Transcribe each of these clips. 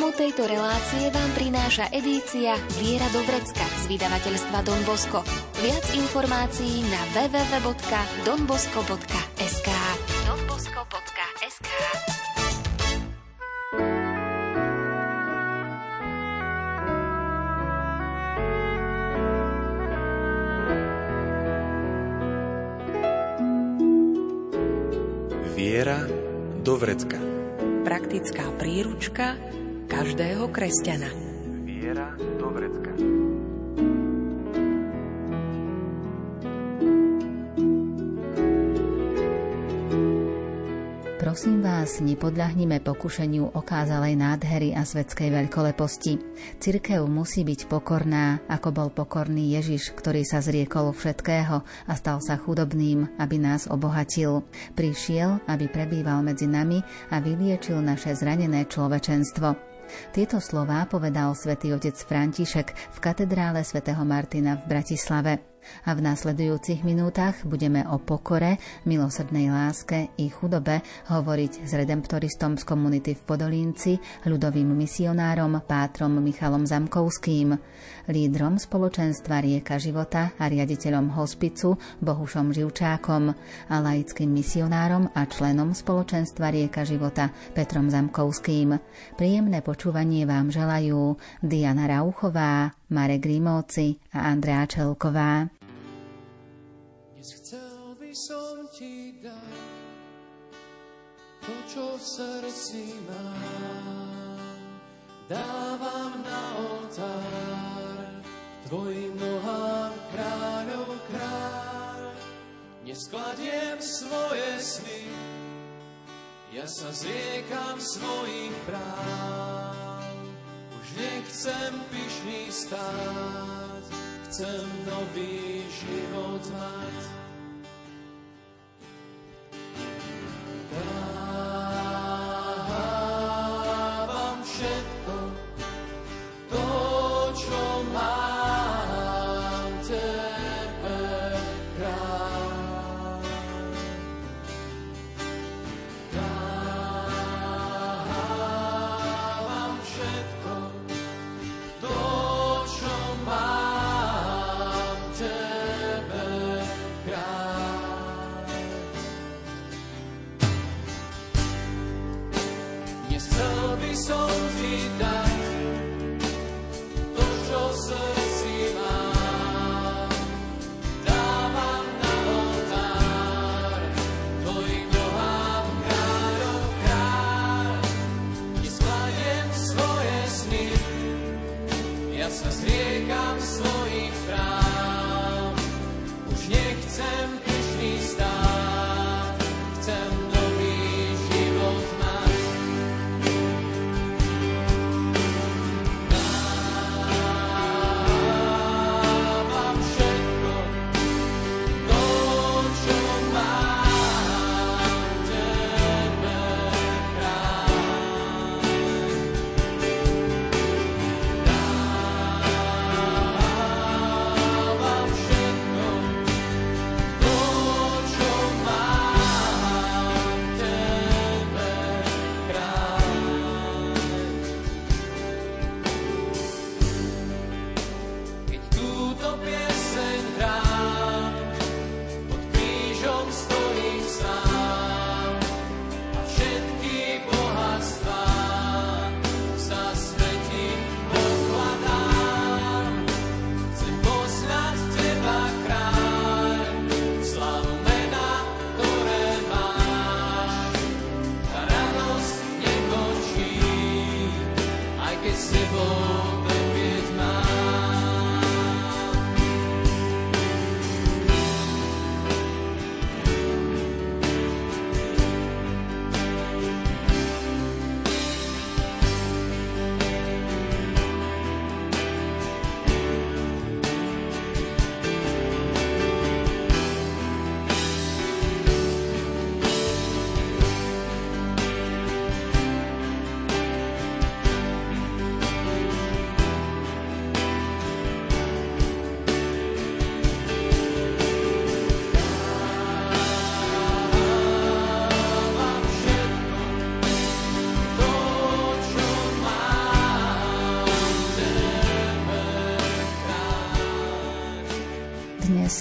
Tému tejto relácie vám prináša edícia Viera do vrecka z vydavateľstva Don Bosco. Viac informácií na www.donbosco.sk kresťana. Viera do vrecka. Prosím vás, nepodľahnime pokušeniu okázalej nádhery a svetskej veľkoleposti. Cirkev musí byť pokorná, ako bol pokorný Ježiš, ktorý sa zriekol všetkého a stal sa chudobným, aby nás obohatil. Prišiel, aby prebýval medzi nami a vyliečil naše zranené človečenstvo. Tieto slová povedal svätý otec František v katedrále svätého Martina v Bratislave a v následujúcich minútach budeme o pokore, milosrdnej láske i chudobe hovoriť s redemptoristom z komunity v Podolínci, ľudovým misionárom Pátrom Michalom Zamkovským, lídrom spoločenstva Rieka života a riaditeľom hospicu Bohušom Živčákom a laickým misionárom a členom spoločenstva Rieka života Petrom Zamkovským. Príjemné počúvanie vám želajú Diana Rauchová, Marek Rímovci a Andrea Čelková. Dnes chcel by som ti dať to, čo v srdci mám. Dávam na oltár tvojim nohám kráľov kráľ. Neskladiem svoje sny, ja sa zriekam svojich práv nechcem pyšný stáť, chcem nový život mať.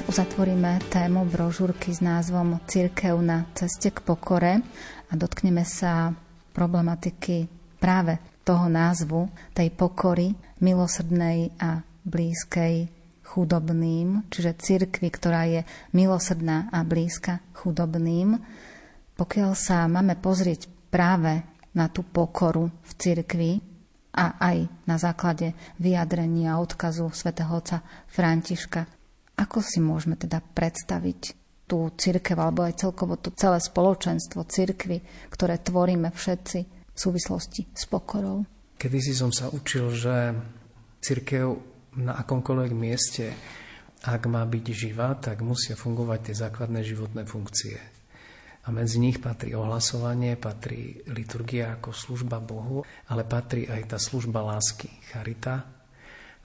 Uzatvoríme tému brožúrky s názvom Cirkev na ceste k pokore a dotkneme sa problematiky práve toho názvu, tej pokory, milosrdnej a blízkej chudobným, čiže cirkvi, ktorá je milosrdná a blízka chudobným. Pokiaľ sa máme pozrieť práve na tú pokoru v cirkvi, a aj na základe vyjadrenia odkazu svätého otca Františka. Ako si môžeme teda predstaviť tú církev alebo aj celkovo to celé spoločenstvo církvy, ktoré tvoríme všetci v súvislosti s pokorou? Kedy si som sa učil, že církev na akomkoľvek mieste, ak má byť živá, tak musia fungovať tie základné životné funkcie a medzi nich patrí ohlasovanie, patrí liturgia ako služba Bohu, ale patrí aj tá služba lásky, charita.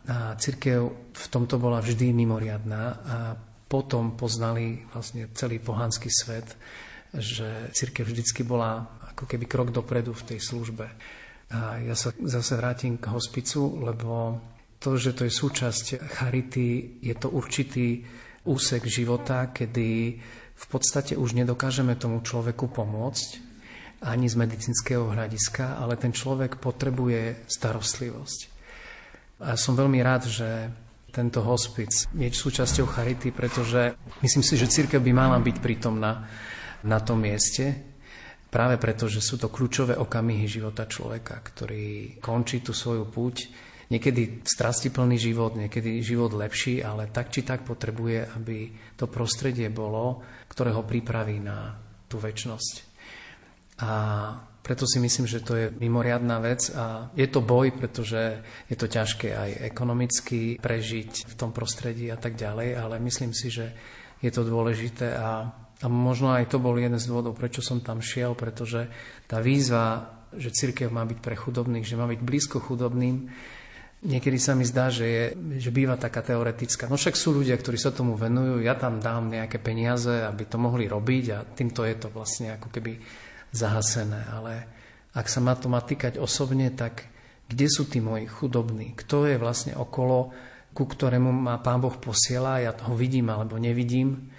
A církev v tomto bola vždy mimoriadná a potom poznali vlastne celý pohanský svet, že církev vždycky bola ako keby krok dopredu v tej službe. A ja sa zase vrátim k hospicu, lebo to, že to je súčasť charity, je to určitý úsek života, kedy v podstate už nedokážeme tomu človeku pomôcť ani z medicínskeho hľadiska, ale ten človek potrebuje starostlivosť. A som veľmi rád, že tento hospic je súčasťou charity, pretože myslím si, že církev by mala byť prítomná na tom mieste, práve preto, že sú to kľúčové okamihy života človeka, ktorý končí tú svoju púť niekedy strastiplný život, niekedy život lepší, ale tak či tak potrebuje, aby to prostredie bolo, ktoré ho pripraví na tú väčnosť. A preto si myslím, že to je mimoriadná vec a je to boj, pretože je to ťažké aj ekonomicky prežiť v tom prostredí a tak ďalej, ale myslím si, že je to dôležité a, a možno aj to bol jeden z dôvodov, prečo som tam šiel, pretože tá výzva, že církev má byť pre chudobných, že má byť blízko chudobným, Niekedy sa mi zdá, že, je, že býva taká teoretická. No však sú ľudia, ktorí sa tomu venujú, ja tam dám nejaké peniaze, aby to mohli robiť a týmto je to vlastne ako keby zahasené. Ale ak sa má to má týkať osobne, tak kde sú tí moji chudobní? Kto je vlastne okolo, ku ktorému ma Pán Boh posiela, ja ho vidím alebo nevidím.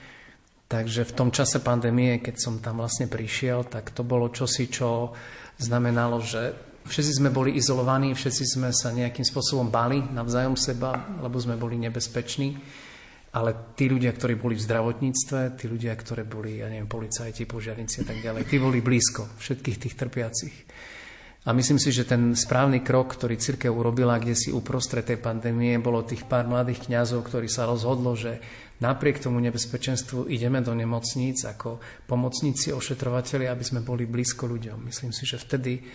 Takže v tom čase pandémie, keď som tam vlastne prišiel, tak to bolo čosi, čo znamenalo, že Všetci sme boli izolovaní, všetci sme sa nejakým spôsobom bali navzájom seba, lebo sme boli nebezpeční. Ale tí ľudia, ktorí boli v zdravotníctve, tí ľudia, ktorí boli, ja neviem, policajti, požiarníci a tak ďalej, tí boli blízko všetkých tých trpiacich. A myslím si, že ten správny krok, ktorý církev urobila, kde si uprostred tej pandémie, bolo tých pár mladých kňazov, ktorí sa rozhodlo, že napriek tomu nebezpečenstvu ideme do nemocníc ako pomocníci, ošetrovateľi, aby sme boli blízko ľuďom. Myslím si, že vtedy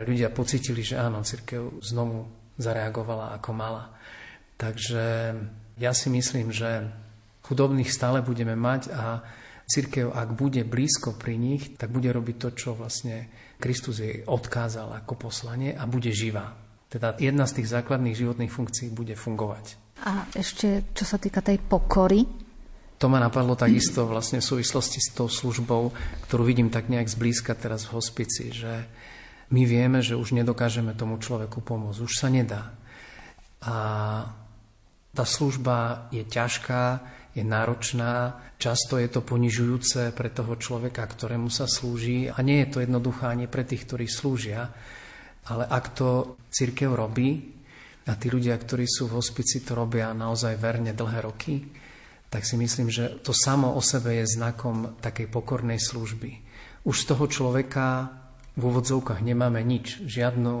ľudia pocitili, že áno, církev znovu zareagovala ako mala. Takže ja si myslím, že chudobných stále budeme mať a církev, ak bude blízko pri nich, tak bude robiť to, čo vlastne Kristus jej odkázal ako poslanie a bude živá. Teda jedna z tých základných životných funkcií bude fungovať. A ešte, čo sa týka tej pokory, to ma napadlo takisto vlastne v súvislosti s tou službou, ktorú vidím tak nejak zblízka teraz v hospici, že my vieme, že už nedokážeme tomu človeku pomôcť. Už sa nedá. A tá služba je ťažká, je náročná, často je to ponižujúce pre toho človeka, ktorému sa slúži a nie je to jednoduché ani pre tých, ktorí slúžia, ale ak to církev robí a tí ľudia, ktorí sú v hospici, to robia naozaj verne dlhé roky, tak si myslím, že to samo o sebe je znakom takej pokornej služby. Už z toho človeka v úvodzovkách nemáme nič, žiadnu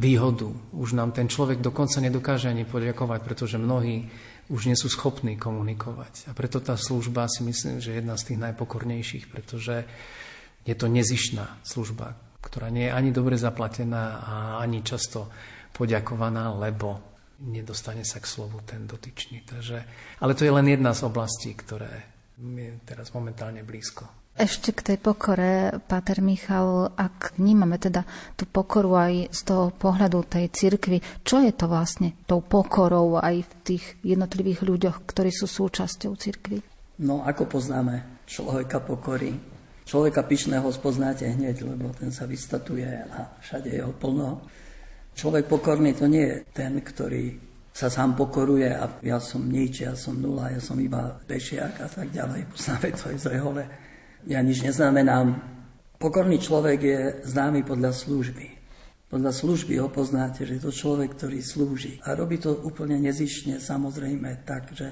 výhodu. Už nám ten človek dokonca nedokáže ani poďakovať, pretože mnohí už nie sú schopní komunikovať. A preto tá služba si myslím, že je jedna z tých najpokornejších, pretože je to nezišná služba, ktorá nie je ani dobre zaplatená a ani často poďakovaná, lebo nedostane sa k slovu ten dotyčný. Takže, ale to je len jedna z oblastí, ktoré je teraz momentálne blízko. Ešte k tej pokore, Páter Michal, ak vnímame teda tú pokoru aj z toho pohľadu tej cirkvi, čo je to vlastne tou pokorou aj v tých jednotlivých ľuďoch, ktorí sú súčasťou cirkvi? No, ako poznáme človeka pokory? Človeka pyšného spoznáte hneď, lebo ten sa vystatuje a všade je ho plno. Človek pokorný to nie je ten, ktorý sa sám pokoruje a ja som nič, ja som nula, ja som iba pešiak a tak ďalej. Poznáme to aj z rehole. Ja nič neznamenám. Pokorný človek je známy podľa služby. Podľa služby ho poznáte, že je to človek, ktorý slúži. A robí to úplne nezišne, samozrejme, tak, že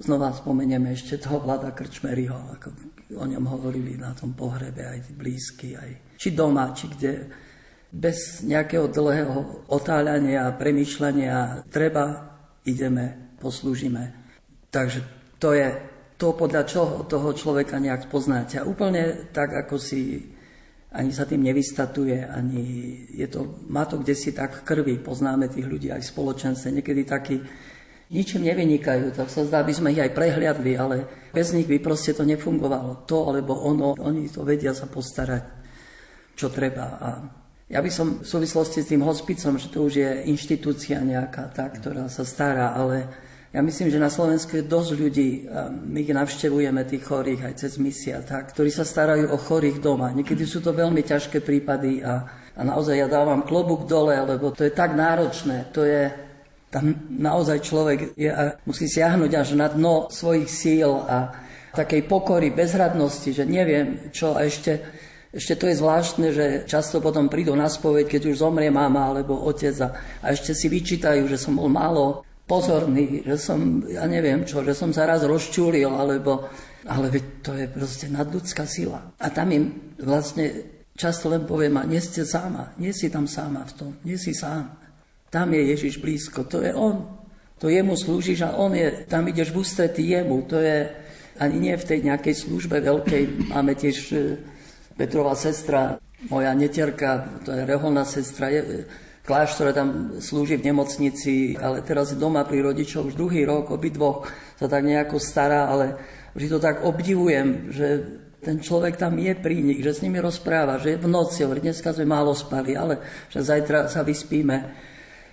znova spomenieme ešte toho Vlada Krčmeryho, ako o ňom hovorili na tom pohrebe aj blízky, aj či doma, či kde bez nejakého dlhého otáľania a premyšľania treba, ideme, poslúžime. Takže to je to, podľa čoho toho človeka nejak poznáte. A úplne tak, ako si ani sa tým nevystatuje, ani je to, má to kde si tak krvi, poznáme tých ľudí aj v niekedy takí ničím nevynikajú, tak sa zdá, by sme ich aj prehliadli, ale bez nich by proste to nefungovalo. To alebo ono, oni to vedia sa postarať, čo treba. A ja by som v súvislosti s tým hospicom, že to už je inštitúcia nejaká tá, ktorá sa stará, ale ja myslím, že na Slovensku je dosť ľudí, my navštevujeme tých chorých aj cez misia, tak, ktorí sa starajú o chorých doma. Niekedy sú to veľmi ťažké prípady a, a naozaj ja dávam klobúk dole, lebo to je tak náročné, to je, tam naozaj človek je, musí siahnuť až na dno svojich síl a takej pokory, bezhradnosti, že neviem čo a ešte ešte to je zvláštne, že často potom prídu na spoveď, keď už zomrie mama alebo otec a, a ešte si vyčítajú, že som bol málo pozorný, že som, ja neviem čo, že som sa raz rozčúlil, alebo, ale to je proste nadľudská sila. A tam im vlastne často len poviem, a nie ste sama, nie si tam sama v tom, nie si sám. Tam je Ježiš blízko, to je On. To jemu slúžiš a On je, tam ideš v ústretí jemu, to je ani nie v tej nejakej službe veľkej, máme tiež Petrová sestra, moja netierka, to je reholná sestra, je, v kláštore tam slúži v nemocnici, ale teraz doma pri rodičoch už druhý rok, obidvoch sa tak nejako stará, ale vždy to tak obdivujem, že ten človek tam je pri nich, že s nimi rozpráva, že je v noci, hovorí, dneska sme málo spali, ale že zajtra sa vyspíme.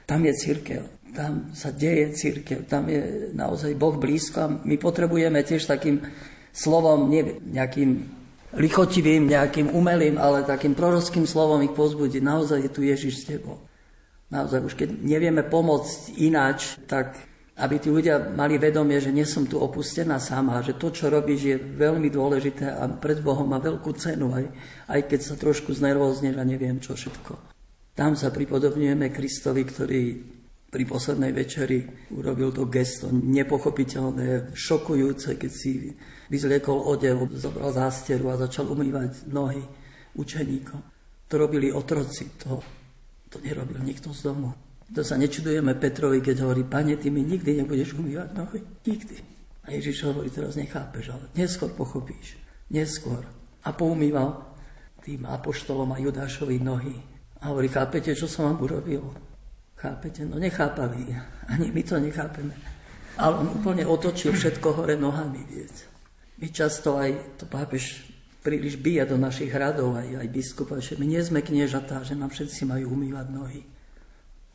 Tam je církev, tam sa deje církev, tam je naozaj Boh blízko a my potrebujeme tiež takým slovom, nie nejakým lichotivým, nejakým umelým, ale takým prorockým slovom ich pozbudiť. Naozaj je tu Ježiš s tebou. Naozaj už keď nevieme pomôcť ináč, tak aby tí ľudia mali vedomie, že nie som tu opustená sama, že to, čo robíš, je veľmi dôležité a pred Bohom má veľkú cenu, aj, aj keď sa trošku znervózneš a neviem čo všetko. Tam sa pripodobňujeme Kristovi, ktorý pri poslednej večeri urobil to gesto nepochopiteľné, šokujúce, keď si vyzliekol odev, zobral zásteru a začal umývať nohy učeníkom. To robili otroci, to, to nerobil nikto z domu. To sa nečudujeme Petrovi, keď hovorí, pane, ty mi nikdy nebudeš umývať nohy. Nikdy. A Ježiš hovorí, teraz nechápeš, ale neskôr pochopíš. Neskôr. A poumýval tým apoštolom a Judášovi nohy. A hovorí, chápete, čo som vám urobil? Chápete? No nechápali. Ani my to nechápeme. Ale on úplne otočil všetko hore nohami, viete. My často aj, to pápež príliš bije do našich hradov, aj, aj biskupa, že my nie sme kniežatá, že nám všetci majú umývať nohy.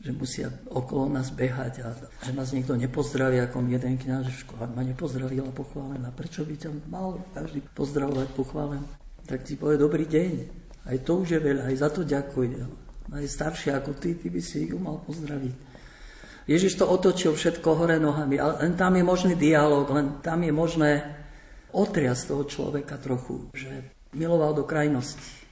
Že musia okolo nás behať a že nás niekto nepozdraví, ako jeden kniažečko. Ak ma nepozdravila pochválená, prečo by ťa mal každý pozdravovať pochválená? Tak ti povie dobrý deň. Aj to už je veľa, aj za to ďakujem. Aj staršia ako ty, ty by si ju mal pozdraviť. Ježiš to otočil všetko hore nohami, ale len tam je možný dialog, len tam je možné otriasť toho človeka trochu, že miloval do krajnosti.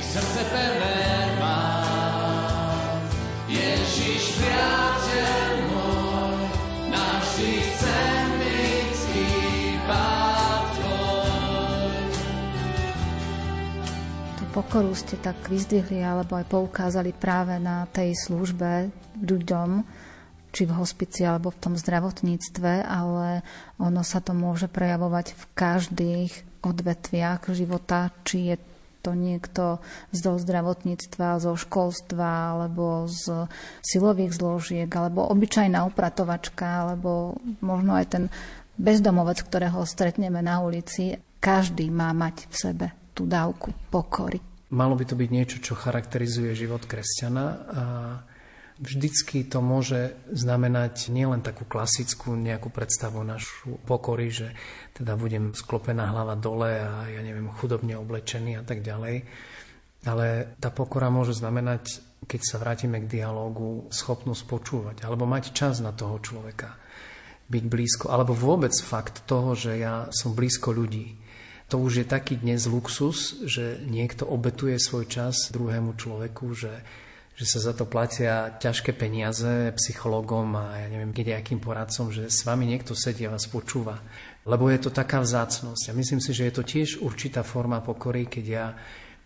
Nech srdce pevné má. Ježiš, priateľ môj, navždy chcem byť iba pokoru ste tak vyzdvihli alebo aj poukázali práve na tej službe ľuďom, či v hospici alebo v tom zdravotníctve, ale ono sa to môže prejavovať v každých odvetviach života, či je to niekto z zdravotníctva, zo školstva, alebo z silových zložiek, alebo obyčajná upratovačka, alebo možno aj ten bezdomovec, ktorého stretneme na ulici. Každý má mať v sebe tú dávku pokory. Malo by to byť niečo, čo charakterizuje život kresťana a vždycky to môže znamenať nielen takú klasickú nejakú predstavu našu pokory, že teda budem sklopená hlava dole a ja neviem, chudobne oblečený a tak ďalej. Ale tá pokora môže znamenať, keď sa vrátime k dialógu, schopnosť počúvať alebo mať čas na toho človeka, byť blízko, alebo vôbec fakt toho, že ja som blízko ľudí. To už je taký dnes luxus, že niekto obetuje svoj čas druhému človeku, že že sa za to platia ťažké peniaze psychologom a ja neviem, keď akým poradcom, že s vami niekto sedí a vás počúva. Lebo je to taká vzácnosť. A myslím si, že je to tiež určitá forma pokory, keď ja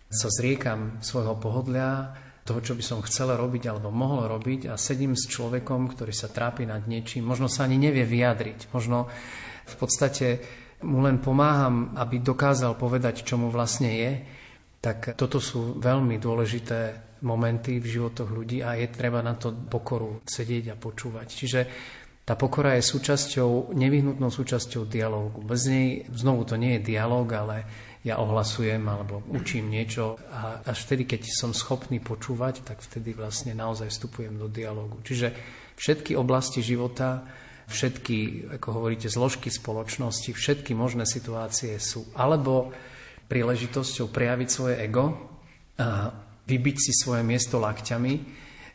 sa zriekam svojho pohodlia, toho, čo by som chcel robiť alebo mohol robiť a sedím s človekom, ktorý sa trápi nad niečím, možno sa ani nevie vyjadriť, možno v podstate mu len pomáham, aby dokázal povedať, čo mu vlastne je, tak toto sú veľmi dôležité momenty v životoch ľudí a je treba na to pokoru sedieť a počúvať. Čiže tá pokora je súčasťou, nevyhnutnou súčasťou dialógu. Bez nej, znovu to nie je dialóg, ale ja ohlasujem alebo učím niečo a až vtedy, keď som schopný počúvať, tak vtedy vlastne naozaj vstupujem do dialógu. Čiže všetky oblasti života, všetky, ako hovoríte, zložky spoločnosti, všetky možné situácie sú alebo príležitosťou prejaviť svoje ego a vybiť si svoje miesto lakťami,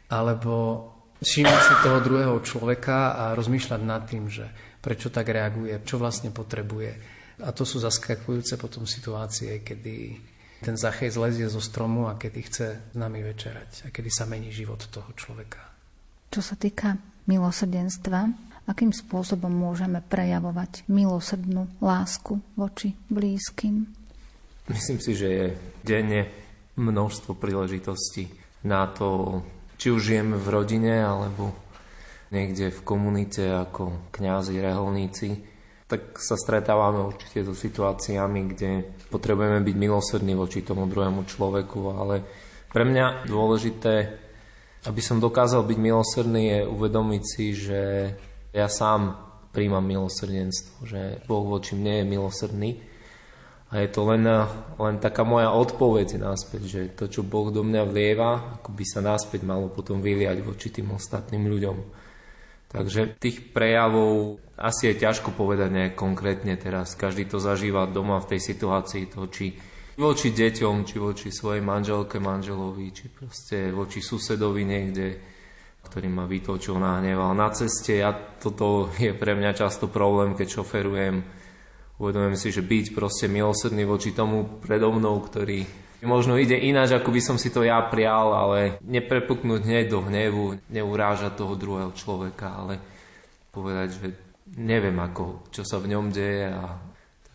alebo všímať si toho druhého človeka a rozmýšľať nad tým, že prečo tak reaguje, čo vlastne potrebuje. A to sú zaskakujúce potom situácie, kedy ten zachej zlezie zo stromu a kedy chce s nami večerať a kedy sa mení život toho človeka. Čo sa týka milosrdenstva, akým spôsobom môžeme prejavovať milosrdnú lásku voči blízkym? Myslím si, že je denne množstvo príležitostí na to, či už žijeme v rodine alebo niekde v komunite ako kňazi, reholníci, tak sa stretávame určite so situáciami, kde potrebujeme byť milosrdní voči tomu druhému človeku, ale pre mňa dôležité, aby som dokázal byť milosrdný, je uvedomiť si, že ja sám príjmam milosrdenstvo, že Boh voči mne je milosrdný a je to len, len taká moja odpoveď náspäť, že to, čo Boh do mňa vlieva, ako by sa náspäť malo potom vyliať voči tým ostatným ľuďom. Takže tých prejavov asi je ťažko povedať nejak konkrétne teraz. Každý to zažíva doma v tej situácii, to či voči deťom, či voči svojej manželke, manželovi, či proste voči susedovi niekde, ktorý ma vytočil, nahneval na ceste. Ja, toto je pre mňa často problém, keď šoferujem Uvedomujem si, že byť proste milosrdný voči tomu predo mnou, ktorý možno ide ináč, ako by som si to ja prial, ale neprepuknúť hneď do hnevu, neurážať toho druhého človeka, ale povedať, že neviem, ako, čo sa v ňom deje. A,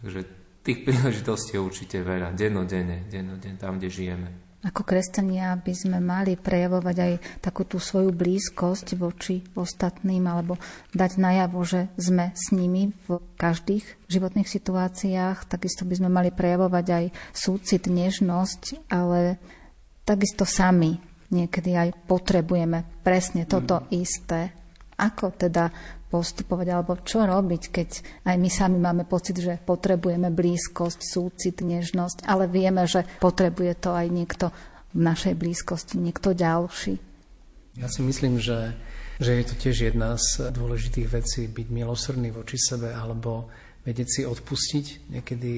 takže tých príležitostí je určite veľa, dennodenne, dennodenne, tam, kde žijeme. Ako kresťania by sme mali prejavovať aj takú tú svoju blízkosť voči ostatným alebo dať najavo, že sme s nimi v každých životných situáciách. Takisto by sme mali prejavovať aj súcit, nežnosť, ale takisto sami niekedy aj potrebujeme presne toto mm. isté. Ako teda postupovať, alebo čo robiť, keď aj my sami máme pocit, že potrebujeme blízkosť, súcit, nežnosť, ale vieme, že potrebuje to aj niekto v našej blízkosti, niekto ďalší. Ja si myslím, že, že je to tiež jedna z dôležitých vecí byť milosrdný voči sebe alebo vedieť si odpustiť. Niekedy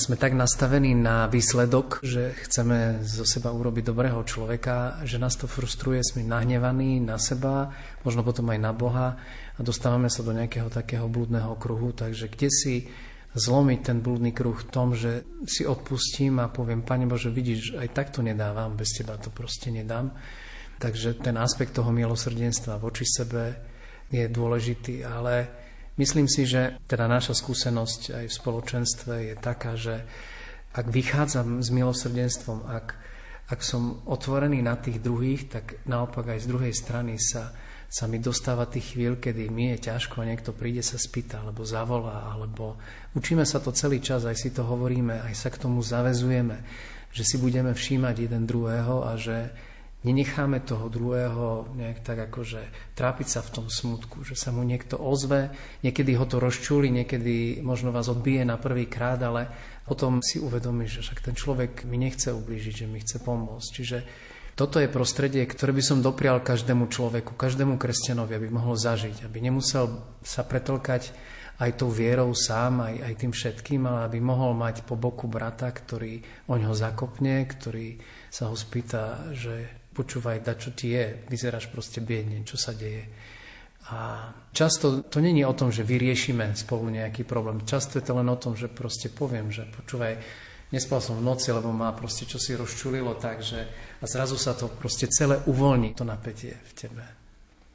sme tak nastavení na výsledok, že chceme zo seba urobiť dobrého človeka, že nás to frustruje, sme nahnevaní na seba, možno potom aj na Boha a dostávame sa do nejakého takého blúdneho kruhu. Takže kde si zlomiť ten blúdny kruh v tom, že si odpustím a poviem, Pane Bože, vidíš, aj tak to nedávam, bez Teba to proste nedám. Takže ten aspekt toho milosrdenstva voči sebe je dôležitý, ale Myslím si, že teda naša skúsenosť aj v spoločenstve je taká, že ak vychádzam s milosrdenstvom, ak, ak som otvorený na tých druhých, tak naopak aj z druhej strany sa, sa mi dostáva tých chvíľ, kedy mi je ťažko a niekto príde sa spýta, alebo zavolá, alebo učíme sa to celý čas, aj si to hovoríme, aj sa k tomu zavezujeme, že si budeme všímať jeden druhého a že nenecháme toho druhého nejak tak akože trápiť sa v tom smutku, že sa mu niekto ozve, niekedy ho to rozčúli, niekedy možno vás odbije na prvý krát, ale potom si uvedomí, že však ten človek mi nechce ublížiť, že mi chce pomôcť. Čiže toto je prostredie, ktoré by som doprial každému človeku, každému kresťanovi, aby mohol zažiť, aby nemusel sa pretlkať aj tou vierou sám, aj, aj tým všetkým, ale aby mohol mať po boku brata, ktorý o ňo zakopne, ktorý sa ho spýta, že počúvaj, da čo ti je, vyzeráš proste biedne, čo sa deje. A často to není o tom, že vyriešime spolu nejaký problém. Často je to len o tom, že proste poviem, že počúvaj, nespal som v noci, lebo ma proste čo si rozčulilo tak, že a zrazu sa to proste celé uvoľní, to napätie v tebe.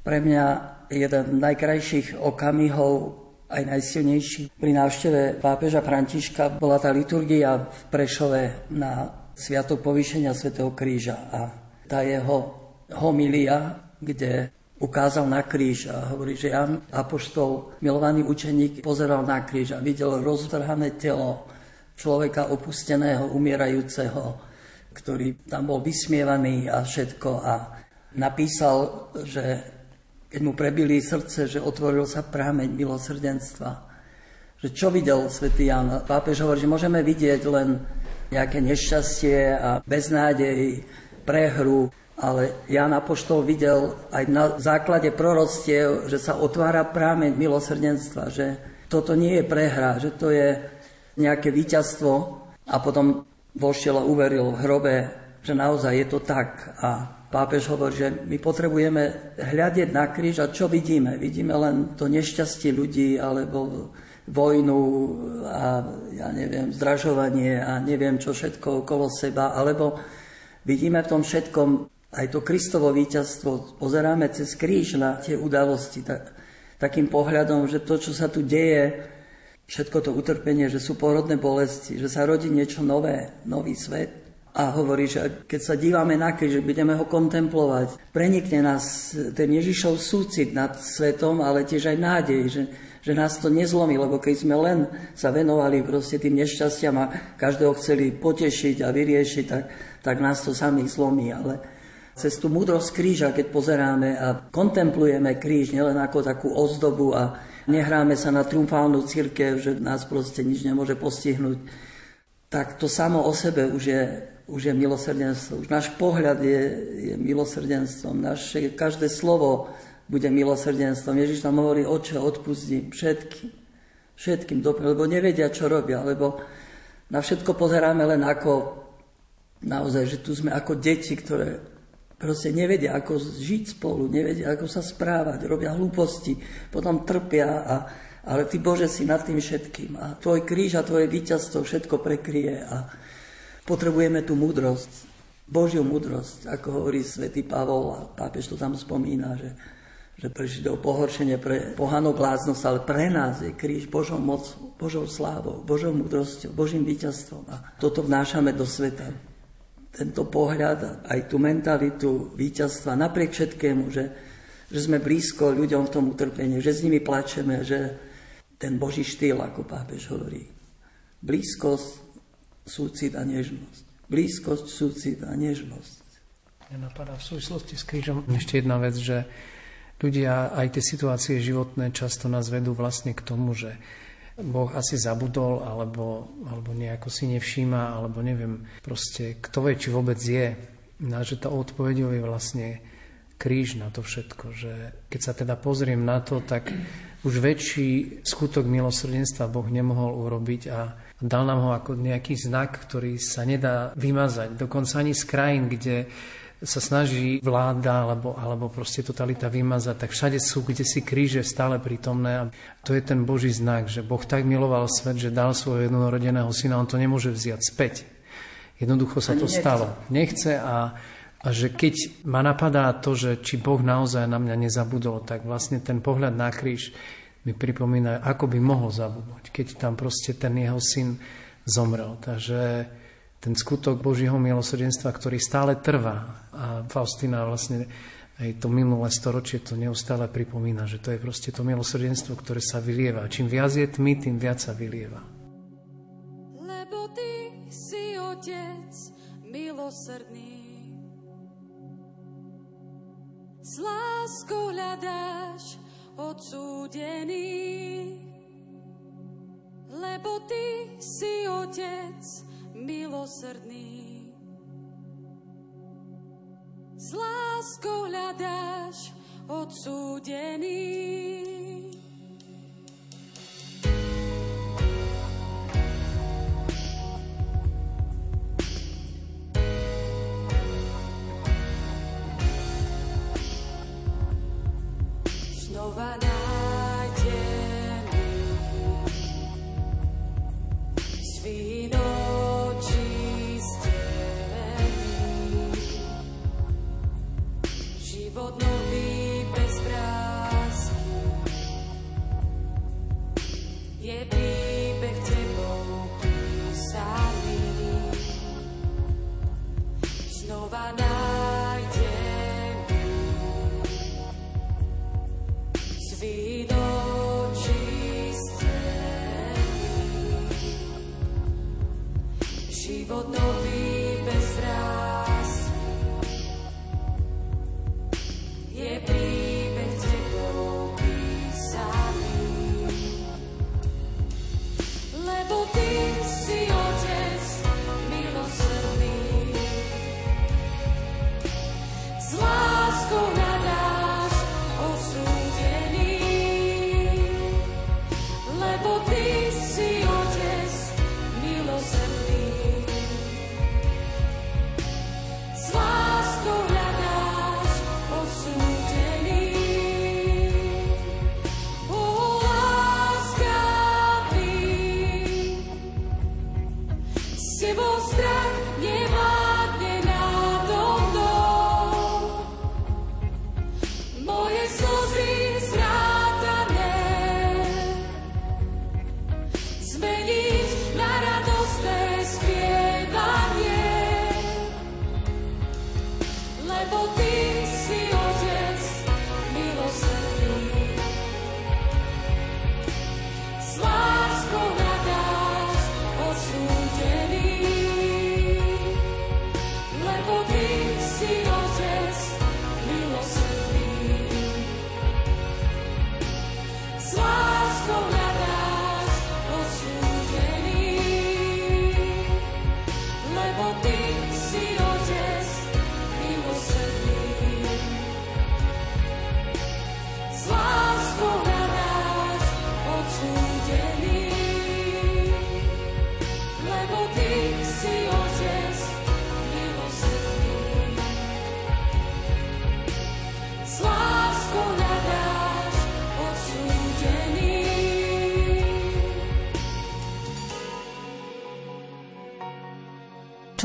Pre mňa jeden z najkrajších okamihov aj najsilnejší pri návšteve pápeža Františka bola tá liturgia v Prešove na Sviatok povýšenia svätého Kríža. A tá jeho homilia, kde ukázal na kríž a hovorí, že Jan Apoštol, milovaný učeník, pozeral na kríž a videl roztrhané telo človeka opusteného, umierajúceho, ktorý tam bol vysmievaný a všetko a napísal, že keď mu prebili srdce, že otvoril sa prámeň milosrdenstva. Že čo videl svätý Jan? Pápež hovorí, že môžeme vidieť len nejaké nešťastie a beznádej, prehru, ale Jan Apoštol videl aj na základe prorostiev, že sa otvára prámeň milosrdenstva, že toto nie je prehra, že to je nejaké víťazstvo a potom vošiel a uveril v hrobe, že naozaj je to tak. A pápež hovorí, že my potrebujeme hľadieť na kríž a čo vidíme? Vidíme len to nešťastie ľudí alebo vojnu a ja neviem, zdražovanie a neviem čo všetko okolo seba, alebo Vidíme v tom všetkom aj to Kristovo víťazstvo. Pozeráme cez kríž na tie udalosti tak, takým pohľadom, že to, čo sa tu deje, všetko to utrpenie, že sú porodné bolesti, že sa rodí niečo nové, nový svet. A hovorí, že keď sa dívame na kríž, že budeme ho kontemplovať, prenikne nás ten Ježišov súcit nad svetom, ale tiež aj nádej, že, že nás to nezlomí, lebo keď sme len sa venovali proste tým nešťastiam a každého chceli potešiť a vyriešiť, tak tak nás to samých zlomí, ale cez tú múdrosť kríža, keď pozeráme a kontemplujeme kríž nielen ako takú ozdobu a nehráme sa na triumfálnu církev, že nás proste nič nemôže postihnúť, tak to samo o sebe už je, už je milosrdenstvo. Už náš pohľad je, je milosrdenstvom. Naše, každé slovo bude milosrdenstvom. Ježiš tam hovorí, oče, odpustím všetkým. Všetkým, lebo nevedia, čo robia, lebo na všetko pozeráme len ako naozaj, že tu sme ako deti, ktoré proste nevedia, ako žiť spolu, nevedia, ako sa správať, robia hlúposti, potom trpia, a, ale Ty Bože si nad tým všetkým. A Tvoj kríž a Tvoje víťazstvo všetko prekrie a potrebujeme tú múdrosť, Božiu múdrosť, ako hovorí svätý Pavol a pápež to tam spomína, že, že pre Židov pohoršenie, pre pohanov bláznosť, ale pre nás je kríž Božou mocou, Božou slávou, Božou múdrosťou, Božím víťazstvom a toto vnášame do sveta tento pohľad, aj tú mentalitu víťazstva, napriek všetkému, že, že sme blízko ľuďom v tom utrpení, že s nimi plačeme, že ten Boží štýl, ako pápež hovorí, blízkosť, súcit a nežnosť. blízkosť, súcit a nežnosť. Mňa napadá v súvislosti s krížom ešte jedna vec, že ľudia aj tie situácie životné často nás vedú vlastne k tomu, že Boh asi zabudol, alebo, alebo nejako si nevšíma, alebo neviem, proste kto vie, či vôbec je. No, že to odpovedou je vlastne kríž na to všetko. Že keď sa teda pozriem na to, tak už väčší skutok milosrdenstva Boh nemohol urobiť a dal nám ho ako nejaký znak, ktorý sa nedá vymazať. Dokonca ani z krajín, kde sa snaží vláda alebo, alebo proste totalita vymazať, tak všade sú, kde si kríže stále prítomné. A to je ten Boží znak, že Boh tak miloval svet, že dal svojho jednorodeného syna, on to nemôže vziať späť. Jednoducho sa to stalo. Nechce a, a že keď ma napadá to, že či Boh naozaj na mňa nezabudol, tak vlastne ten pohľad na kríž mi pripomína, ako by mohol zabudnúť, keď tam proste ten jeho syn zomrel. Takže ten skutok Božího milosrdenstva, ktorý stále trvá. A Faustina vlastne aj to minulé storočie to neustále pripomína, že to je proste to milosrdenstvo, ktoré sa vylieva. Čím viac je tmy, tým viac sa vylieva. Lebo ty si otec milosrdný. S láskou hľadáš odsúdený. Lebo ty si otec. S láskou hľadáš odsúdený.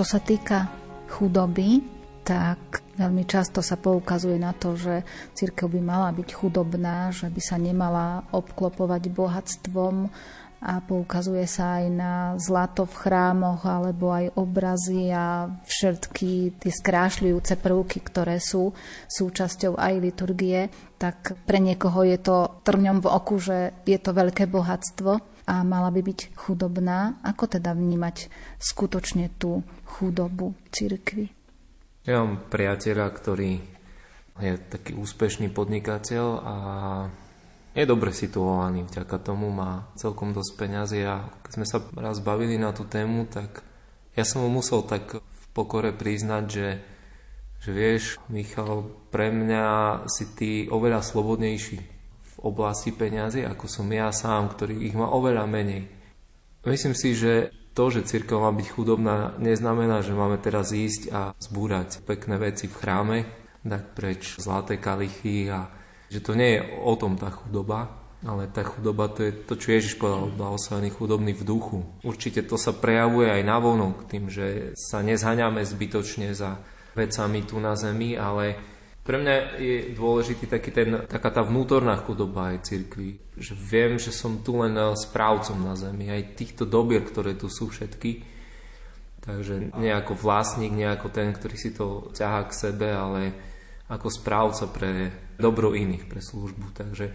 Čo sa týka chudoby, tak veľmi často sa poukazuje na to, že církev by mala byť chudobná, že by sa nemala obklopovať bohatstvom a poukazuje sa aj na zlato v chrámoch alebo aj obrazy a všetky tie skrášľujúce prvky, ktoré sú súčasťou aj liturgie, tak pre niekoho je to trňom v oku, že je to veľké bohatstvo. A mala by byť chudobná. Ako teda vnímať skutočne tú chudobu cirkvi? Ja mám priateľa, ktorý je taký úspešný podnikateľ a je dobre situovaný, vďaka tomu má celkom dosť peňazí a keď sme sa raz bavili na tú tému, tak ja som mu musel tak v pokore priznať, že, že vieš, Michal, pre mňa si ty oveľa slobodnejší oblasti peňazí, ako som ja sám, ktorý ich má oveľa menej. Myslím si, že to, že církev má byť chudobná, neznamená, že máme teraz ísť a zbúrať pekné veci v chráme, dať preč zlaté kalichy a že to nie je o tom tá chudoba, ale tá chudoba to je to, čo Ježiš povedal, blahoslavený chudobný v duchu. Určite to sa prejavuje aj na vonok tým, že sa nezhaňame zbytočne za vecami tu na zemi, ale pre mňa je dôležitý taký ten, taká tá vnútorná chudoba aj cirkvi. Že viem, že som tu len eh, správcom na zemi, aj týchto dobier, ktoré tu sú všetky. Takže nie ako vlastník, nie ako ten, ktorý si to ťahá k sebe, ale ako správca pre dobro iných, pre službu. Takže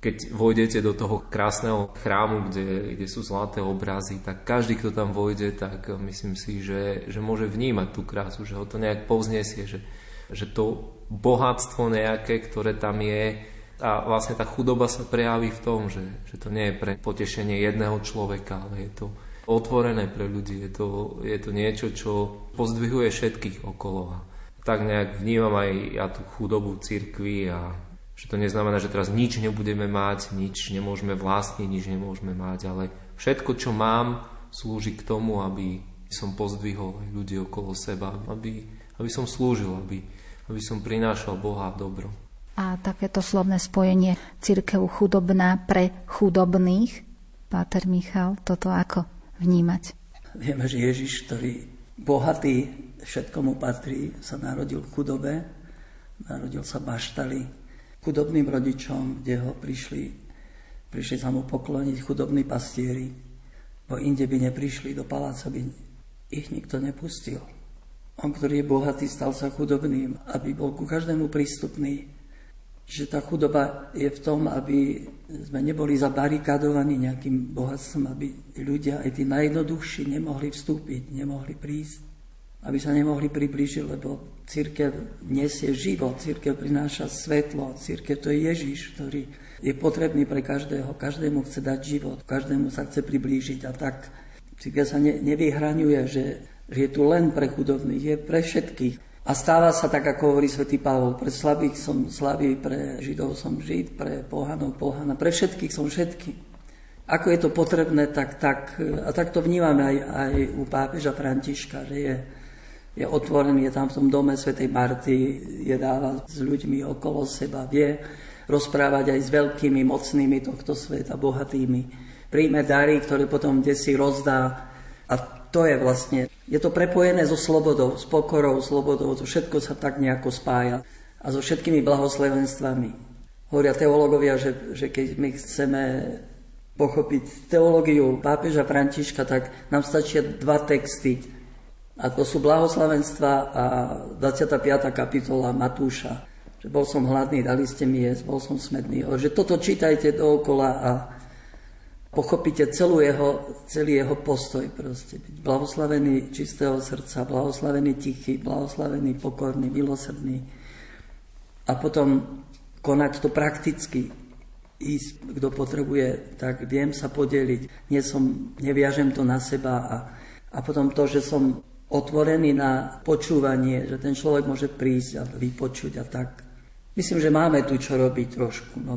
keď vojdete do toho krásneho chrámu, kde, kde sú zlaté obrazy, tak každý, kto tam vojde, tak myslím si, že, že môže vnímať tú krásu, že ho to nejak povznesie, že, že to bohatstvo nejaké, ktoré tam je. A vlastne tá chudoba sa prejaví v tom, že, že to nie je pre potešenie jedného človeka, ale je to otvorené pre ľudí. Je to, je to niečo, čo pozdvihuje všetkých okolo. A tak nejak vnímam aj ja tú chudobu cirkvi a že to neznamená, že teraz nič nebudeme mať, nič nemôžeme vlastniť, nič nemôžeme mať, ale všetko, čo mám, slúži k tomu, aby som pozdvihol ľudí okolo seba, aby, aby som slúžil, aby, aby som prinášal Boha dobro. A takéto slovné spojenie církev chudobná pre chudobných, Páter Michal, toto ako vnímať? Vieme, že Ježiš, ktorý bohatý, všetko mu patrí, sa narodil v chudobe, narodil sa baštali, chudobným rodičom, kde ho prišli, prišli sa mu pokloniť chudobní pastieri, bo inde by neprišli do paláca, by ich nikto nepustil. On, ktorý je bohatý, stal sa chudobným, aby bol ku každému prístupný. Že tá chudoba je v tom, aby sme neboli zabarikádovaní nejakým bohatstvom, aby ľudia, aj tí najjednoduchší, nemohli vstúpiť, nemohli prísť, aby sa nemohli priblížiť, lebo církev nesie život, církev prináša svetlo, církev to je Ježiš, ktorý je potrebný pre každého, každému chce dať život, každému sa chce priblížiť a tak církev sa ne, nevyhraňuje, že že je tu len pre chudobných, je pre všetkých. A stáva sa tak, ako hovorí svätý Pavol, pre slabých som slabý, pre židov som žid, pre pohanov pohana, pre všetkých som všetky. Ako je to potrebné, tak, tak a tak to vnímame aj, aj u pápeža Františka, že je, je otvorený, je tam v tom dome svätej Marty, je dáva s ľuďmi okolo seba, vie rozprávať aj s veľkými, mocnými tohto sveta, bohatými. Príjme dary, ktoré potom kde rozdá. A to je vlastne, je to prepojené so slobodou, s pokorou, slobodou, to všetko sa tak nejako spája a so všetkými blahoslavenstvami. Hovoria teológovia, že, že keď my chceme pochopiť teológiu pápeža Františka, tak nám stačia dva texty. A to sú blahoslavenstva a 25. kapitola Matúša. Že bol som hladný, dali ste mi jesť, bol som smedný. Že toto čítajte dookola a pochopíte celú jeho, celý jeho postoj proste. Byť blahoslavený čistého srdca, blahoslavený tichý, blahoslavený pokorný, milosrdný. A potom konať to prakticky. Ísť, kto potrebuje, tak viem sa podeliť. Nie som, neviažem to na seba. A, a potom to, že som otvorený na počúvanie, že ten človek môže prísť a vypočuť a tak. Myslím, že máme tu čo robiť trošku. No,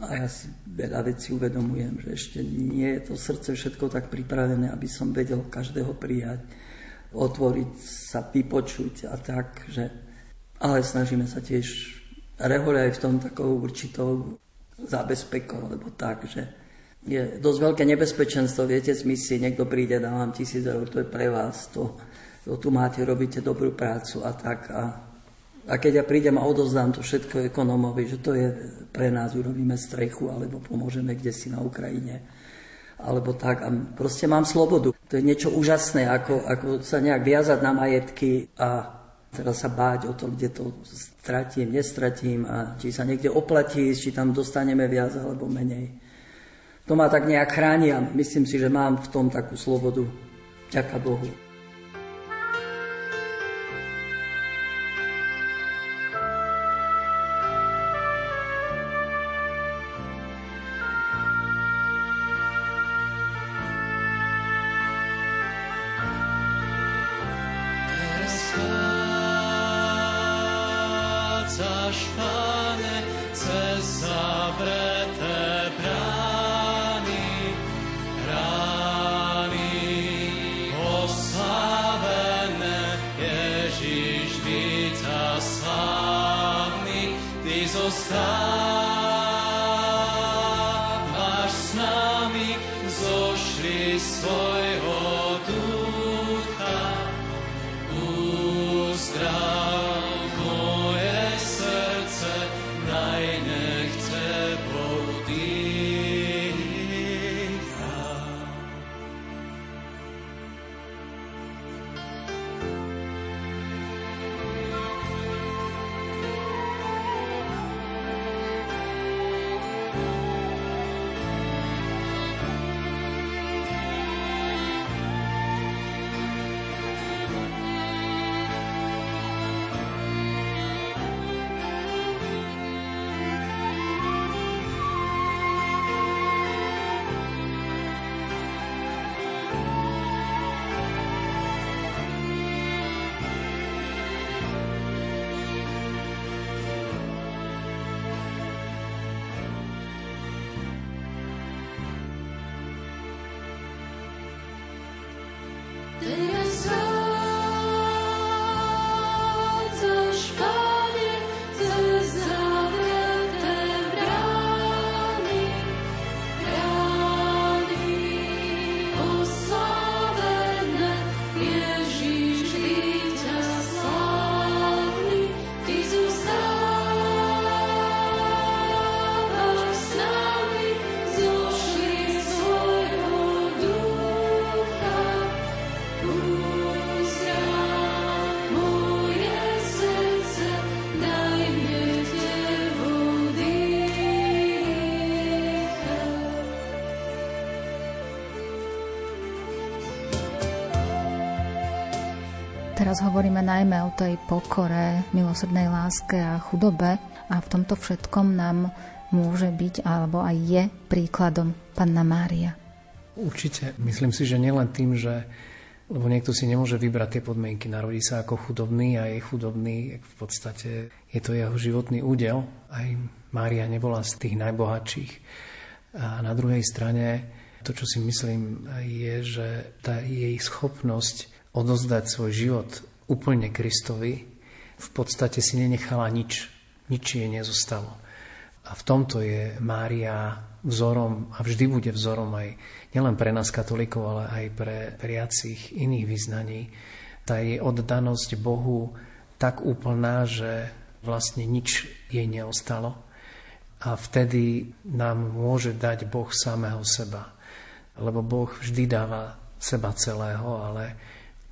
a ja si veľa vecí uvedomujem, že ešte nie je to srdce všetko tak pripravené, aby som vedel každého prijať, otvoriť sa, vypočuť a tak, že... Ale snažíme sa tiež rehole aj v tom takou určitou zábezpekou, lebo tak, že je dosť veľké nebezpečenstvo, viete, z misie, niekto príde, dá vám tisíc eur, to je pre vás, to, to tu máte, robíte dobrú prácu a tak. A a keď ja prídem a odozdám to všetko ekonomovi, že to je pre nás, urobíme strechu, alebo pomôžeme kde si na Ukrajine, alebo tak. A proste mám slobodu. To je niečo úžasné, ako, ako sa nejak viazať na majetky a teraz sa báť o to, kde to stratím, nestratím a či sa niekde oplatí, či tam dostaneme viac alebo menej. to ma tak nejak chráni a myslím si, že mám v tom takú slobodu. Ďaká Bohu. Teraz hovoríme najmä o tej pokore, milosrdnej láske a chudobe a v tomto všetkom nám môže byť alebo aj je príkladom Panna Mária. Určite. Myslím si, že nielen tým, že lebo niekto si nemôže vybrať tie podmienky. Narodí sa ako chudobný a je chudobný. V podstate je to jeho životný údel. Aj Mária nebola z tých najbohatších. A na druhej strane to, čo si myslím, je, že tá jej schopnosť odozdať svoj život úplne Kristovi, v podstate si nenechala nič. Nič jej nezostalo. A v tomto je Mária vzorom a vždy bude vzorom aj nielen pre nás katolíkov, ale aj pre veriacich iných vyznaní. Tá jej oddanosť Bohu tak úplná, že vlastne nič jej neostalo. A vtedy nám môže dať Boh samého seba. Lebo Boh vždy dáva seba celého, ale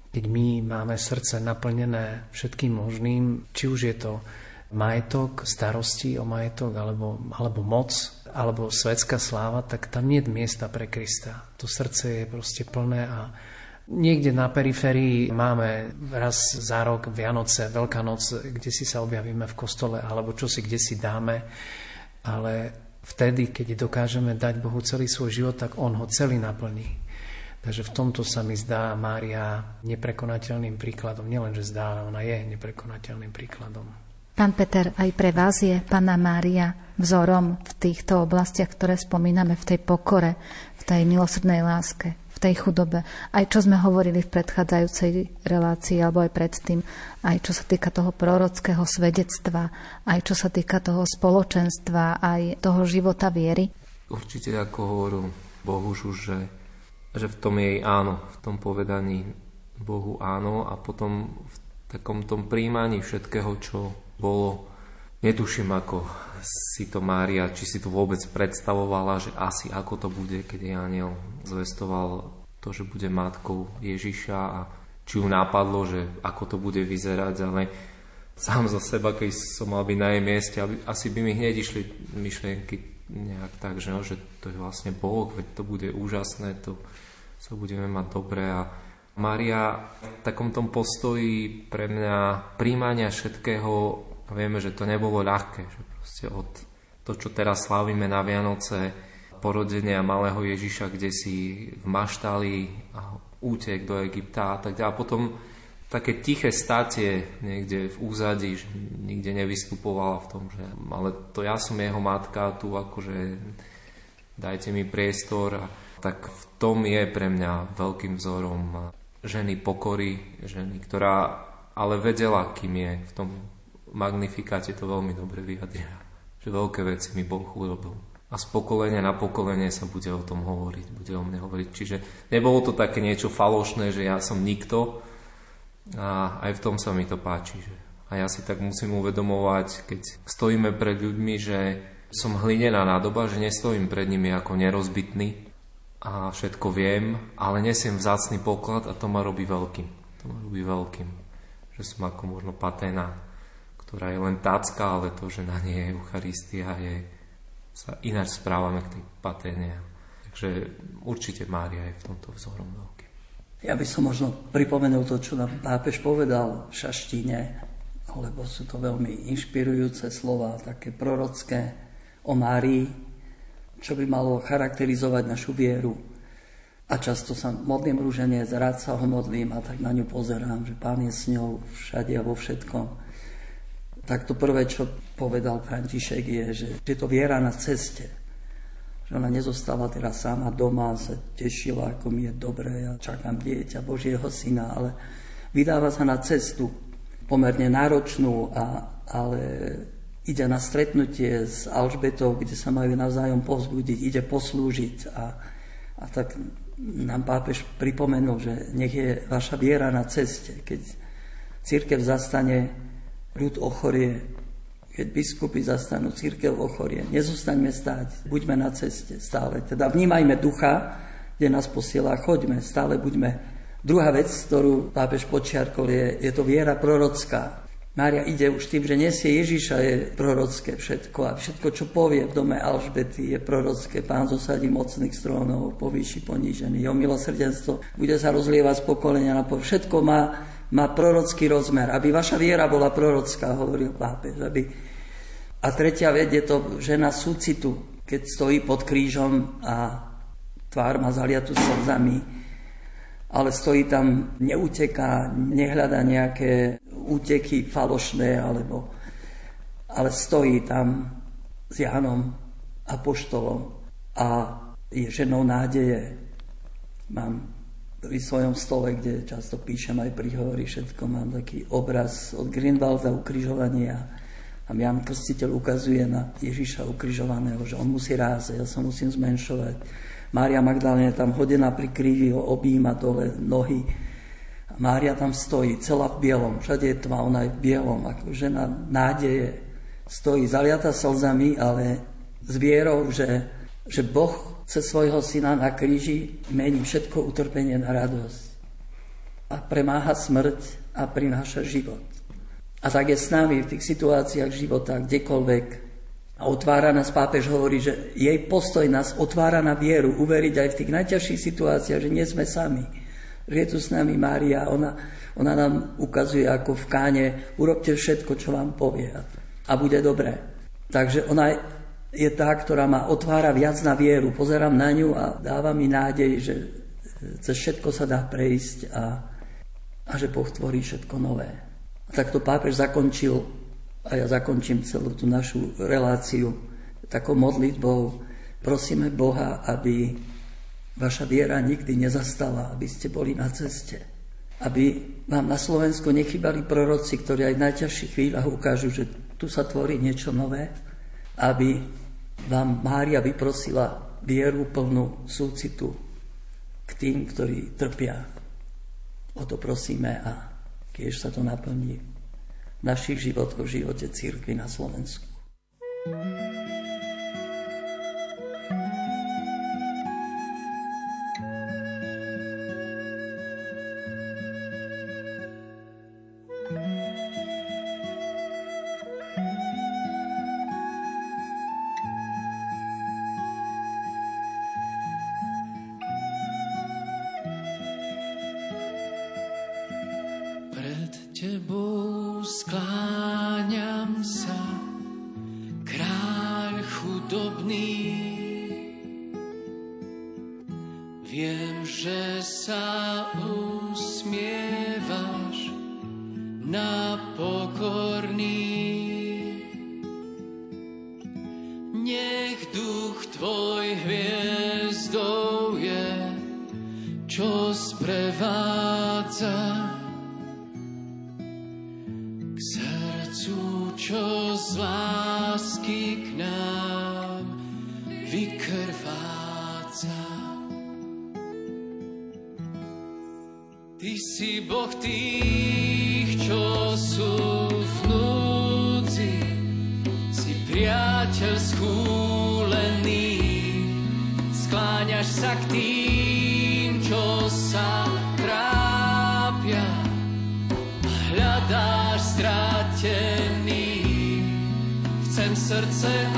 keď my máme srdce naplnené všetkým možným, či už je to majetok, starosti o majetok, alebo, alebo moc, alebo svetská sláva, tak tam nie je miesta pre Krista. To srdce je proste plné a Niekde na periférii máme raz za rok Vianoce, Veľká noc, kde si sa objavíme v kostole, alebo čo si kde si dáme, ale vtedy, keď dokážeme dať Bohu celý svoj život, tak On ho celý naplní. Takže v tomto sa mi zdá Mária neprekonateľným príkladom. Nielen, že zdá, ona je neprekonateľným príkladom. Pán Peter, aj pre vás je Pána Mária vzorom v týchto oblastiach, ktoré spomíname, v tej pokore, v tej milosrdnej láske, v tej chudobe. Aj čo sme hovorili v predchádzajúcej relácii, alebo aj predtým, aj čo sa týka toho prorockého svedectva, aj čo sa týka toho spoločenstva, aj toho života viery. Určite, ako hovoril Bohužu, že že v tom jej áno, v tom povedaní Bohu áno a potom v takom tom príjmaní všetkého, čo bolo. Netuším, ako si to Mária, či si to vôbec predstavovala, že asi ako to bude, keď jej aniel zvestoval to, že bude matkou Ježiša a či ju nápadlo, že ako to bude vyzerať, ale sám za seba, keď som mal byť na jej mieste, asi by mi hneď išli myšlienky, nejak tak, že, no, že to je vlastne Boh, veď to bude úžasné, to sa budeme mať dobre a Maria v takom tom postoji pre mňa príjmania všetkého, vieme, že to nebolo ľahké, že proste od to, čo teraz slávime na Vianoce, porodenia malého Ježiša, kde si v maštali a útek do Egypta a tak ďalej. A potom také tiché statie niekde v úzadí, že nikde nevystupovala v tom, že ale to ja som jeho matka, tu akože dajte mi priestor. A tak v tom je pre mňa veľkým vzorom ženy pokory, ženy, ktorá ale vedela, kým je v tom magnifikáte to veľmi dobre vyjadrila. Že veľké veci mi Boh urobil. A z pokolenia na pokolenie sa bude o tom hovoriť, bude o mne hovoriť. Čiže nebolo to také niečo falošné, že ja som nikto, a aj v tom sa mi to páči. Že a ja si tak musím uvedomovať, keď stojíme pred ľuďmi, že som hlinená nádoba, že nestojím pred nimi ako nerozbitný a všetko viem, ale nesiem vzácný poklad a to ma robí veľkým. To ma robí veľkým. Že som ako možno paténa, ktorá je len tácka, ale to, že na nej je Eucharistia, je, sa ináč správame k tej paténe. Takže určite Mária je v tomto vzorom veľký. Ja by som možno pripomenul to, čo nám pápež povedal v šaštine, lebo sú to veľmi inšpirujúce slova, také prorocké o Márii, čo by malo charakterizovať našu vieru. A často sa modlím rúženec, rád sa ho modlím a tak na ňu pozerám, že Pán je s ňou všade a vo všetkom. Tak to prvé, čo povedal František, je, že je to viera na ceste že ona nezostala teraz sama doma sa tešila, ako mi je dobre, ja čakám dieťa Božieho syna, ale vydáva sa na cestu pomerne náročnú, a, ale ide na stretnutie s Alžbetou, kde sa majú navzájom povzbudiť, ide poslúžiť a, a tak nám pápež pripomenul, že nech je vaša viera na ceste, keď církev zastane, ľud ochorie, keď biskupy zastanú církev ochorie. Nezostaňme stáť, buďme na ceste stále. Teda vnímajme ducha, kde nás posiela, choďme, stále buďme. Druhá vec, ktorú pápež počiarkol, je, je to viera prorocká. Mária ide už tým, že nesie Ježiša, je prorocké všetko a všetko, čo povie v dome Alžbety, je prorocké. Pán zosadí mocných strónov, povýši ponížený. Jeho milosrdenstvo bude sa rozlievať z pokolenia na pokolenie. Všetko má, má prorocký rozmer. Aby vaša viera bola prorocká, hovoril pápež. Aby a tretia vec je to žena súcitu, keď stojí pod krížom a tvár má zaliatu slzami, ale stojí tam, neuteká, nehľada nejaké úteky falošné, alebo, ale stojí tam s Jánom a poštolom a je ženou nádeje. Mám pri svojom stole, kde často píšem aj príhovory, všetko mám taký obraz od Greenwalda ukrižovania a Jan Krstiteľ ukazuje na Ježiša ukrižovaného, že on musí rázať, ja sa musím zmenšovať. Mária Magdalena tam hodená pri kríži, ho objíma dole nohy. Mária tam stojí, celá v bielom, všade je tma, ona je v bielom, ako žena nádeje. Stojí zaliata slzami, ale s vierou, že, že Boh cez svojho syna na kríži mení všetko utrpenie na radosť. A premáha smrť a prináša život. A tak je s nami v tých situáciách života, kdekoľvek. A otvára nás, pápež hovorí, že jej postoj nás otvára na vieru, uveriť aj v tých najťažších situáciách, že nie sme sami. Že je tu s nami Mária, ona, ona nám ukazuje ako v káne, urobte všetko, čo vám povie a bude dobré. Takže ona je tá, ktorá ma otvára viac na vieru. Pozerám na ňu a dáva mi nádej, že cez všetko sa dá prejsť a, a že Boh tvorí všetko nové. A takto pápež zakončil, a ja zakončím celú tú našu reláciu takou modlitbou. Prosíme Boha, aby vaša viera nikdy nezastala, aby ste boli na ceste. Aby vám na Slovensku nechybali proroci, ktorí aj v najťažších chvíľach ukážu, že tu sa tvorí niečo nové. Aby vám Mária vyprosila vieru plnú súcitu k tým, ktorí trpia. O to prosíme a keď sa to naplní v našich životoch, v živote církvy na Slovensku. vrátiť priateľ schúlený, skláňaš sa k tým, čo sa trápia. Hľadáš stratený, chcem srdce a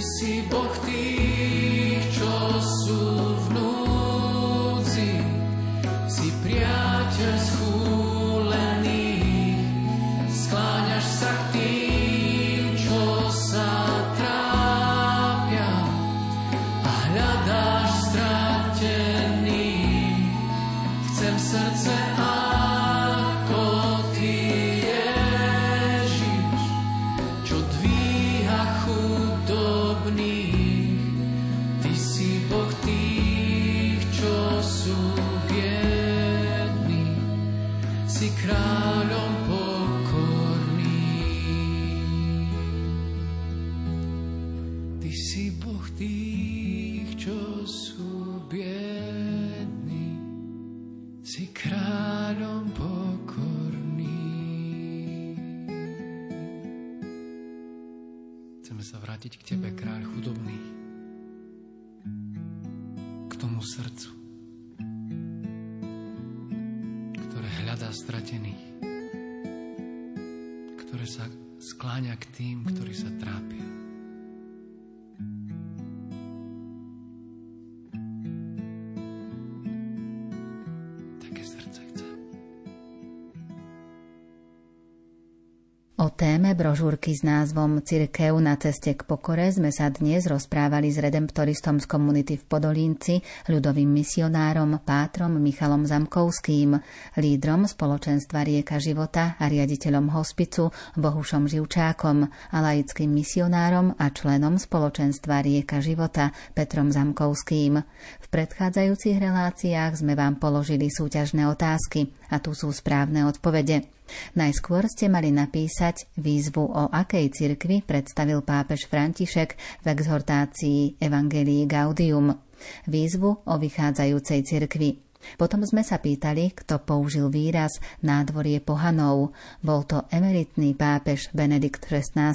si Boh tým, brožúrky s názvom Cirkev na ceste k pokore sme sa dnes rozprávali s redemptoristom z komunity v Podolínci, ľudovým misionárom Pátrom Michalom Zamkovským, lídrom spoločenstva Rieka života a riaditeľom hospicu Bohušom Živčákom a laickým misionárom a členom spoločenstva Rieka života Petrom Zamkovským. V predchádzajúcich reláciách sme vám položili súťažné otázky a tu sú správne odpovede. Najskôr ste mali napísať výzvu, o akej cirkvi predstavil pápež František v exhortácii Evangelii Gaudium. Výzvu o vychádzajúcej cirkvi. Potom sme sa pýtali, kto použil výraz nádvorie pohanov. Bol to emeritný pápež Benedikt XVI.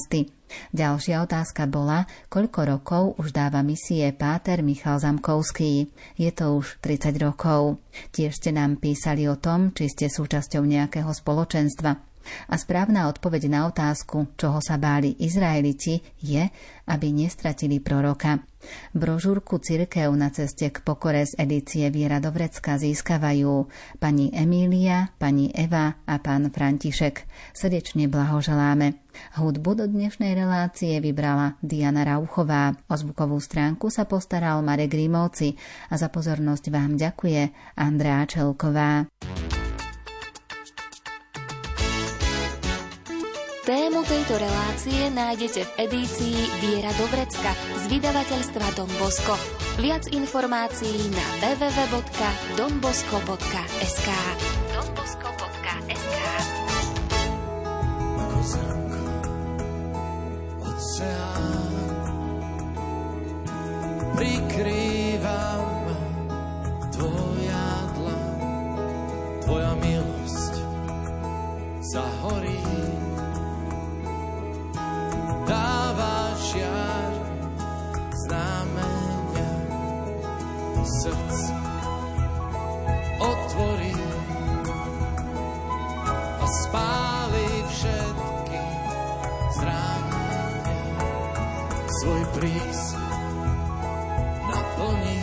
Ďalšia otázka bola, koľko rokov už dáva misie Páter Michal Zamkovský. Je to už 30 rokov. Tiež ste nám písali o tom, či ste súčasťou nejakého spoločenstva. A správna odpoveď na otázku, čoho sa báli Izraeliti, je, aby nestratili proroka. Brožúrku Cirkev na ceste k pokore z edície Viera Dovrecka získavajú pani Emília, pani Eva a pán František. Srdečne blahoželáme. Hudbu do dnešnej relácie vybrala Diana Rauchová. O zvukovú stránku sa postaral Marek Rímovci a za pozornosť vám ďakuje Andrea Čelková. Tému tejto relácie nájdete v edícii Viera Dobrecka z vydavateľstva Don Bosco. Viac informácií na www.donbosco.sk donbosco.sk Ako tvoja dlan, tvoja milosť zahorí dáva žiar znamenia srdc. Otvorí a spáli všetky zranenia. Svoj prís naplní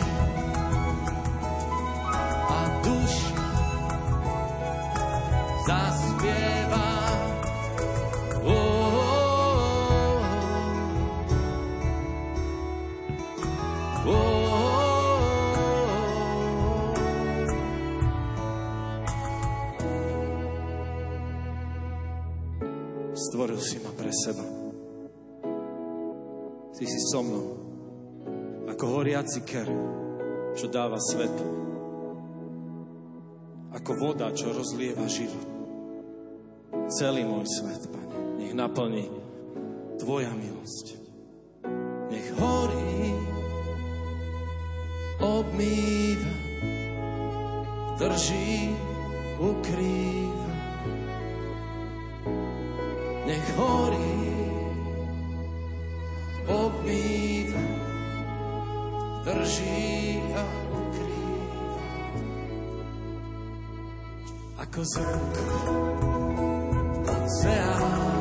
so mnou. Ako horiaci ker, čo dáva svetlo. Ako voda, čo rozlieva život. Celý môj svet, Pane, nech naplní Tvoja milosť. Nech horí, obmýva, drží, ukrýva nech horí, a ukrýva. Ako zrnko oceán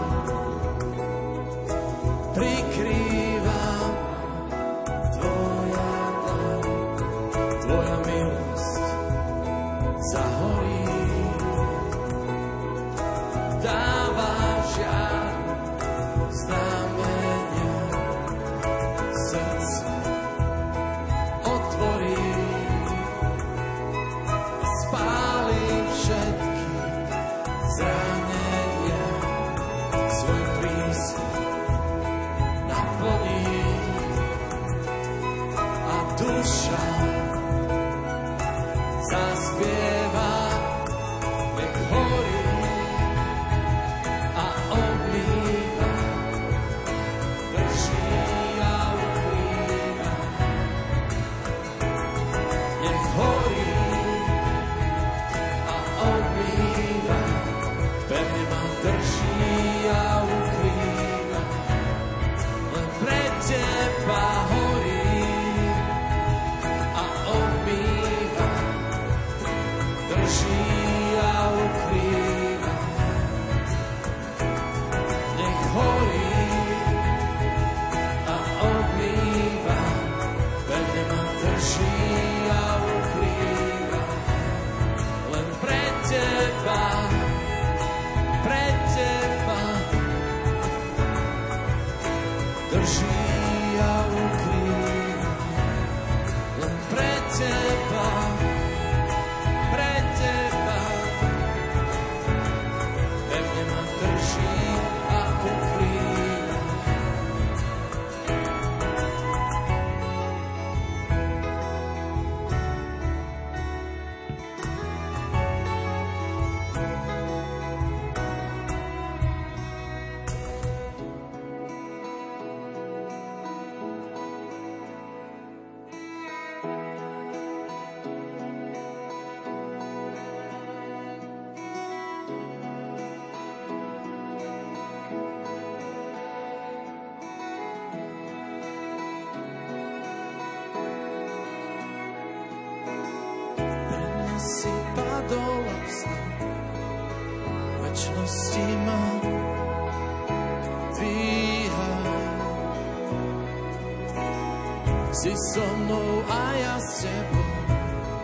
si so mnou a ja s tebou,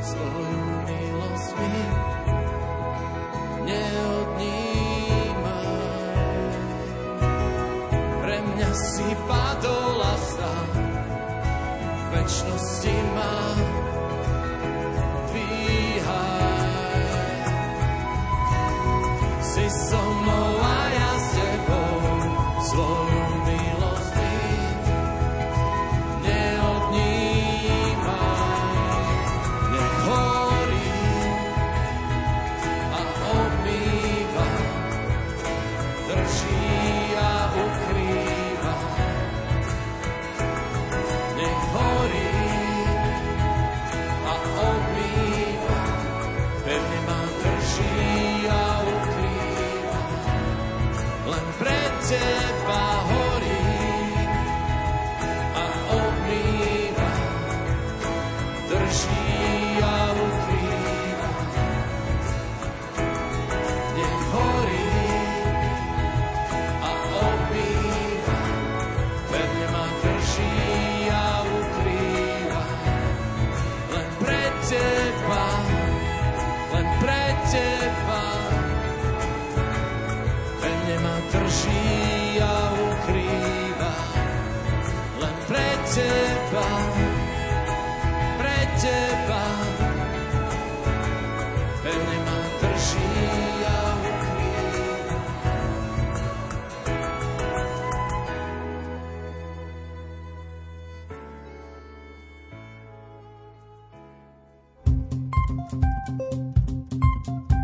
svoju milosť mi neodnímaj. Pre mňa si padol a vstal, večnosti má dvíhaj. Si so mnou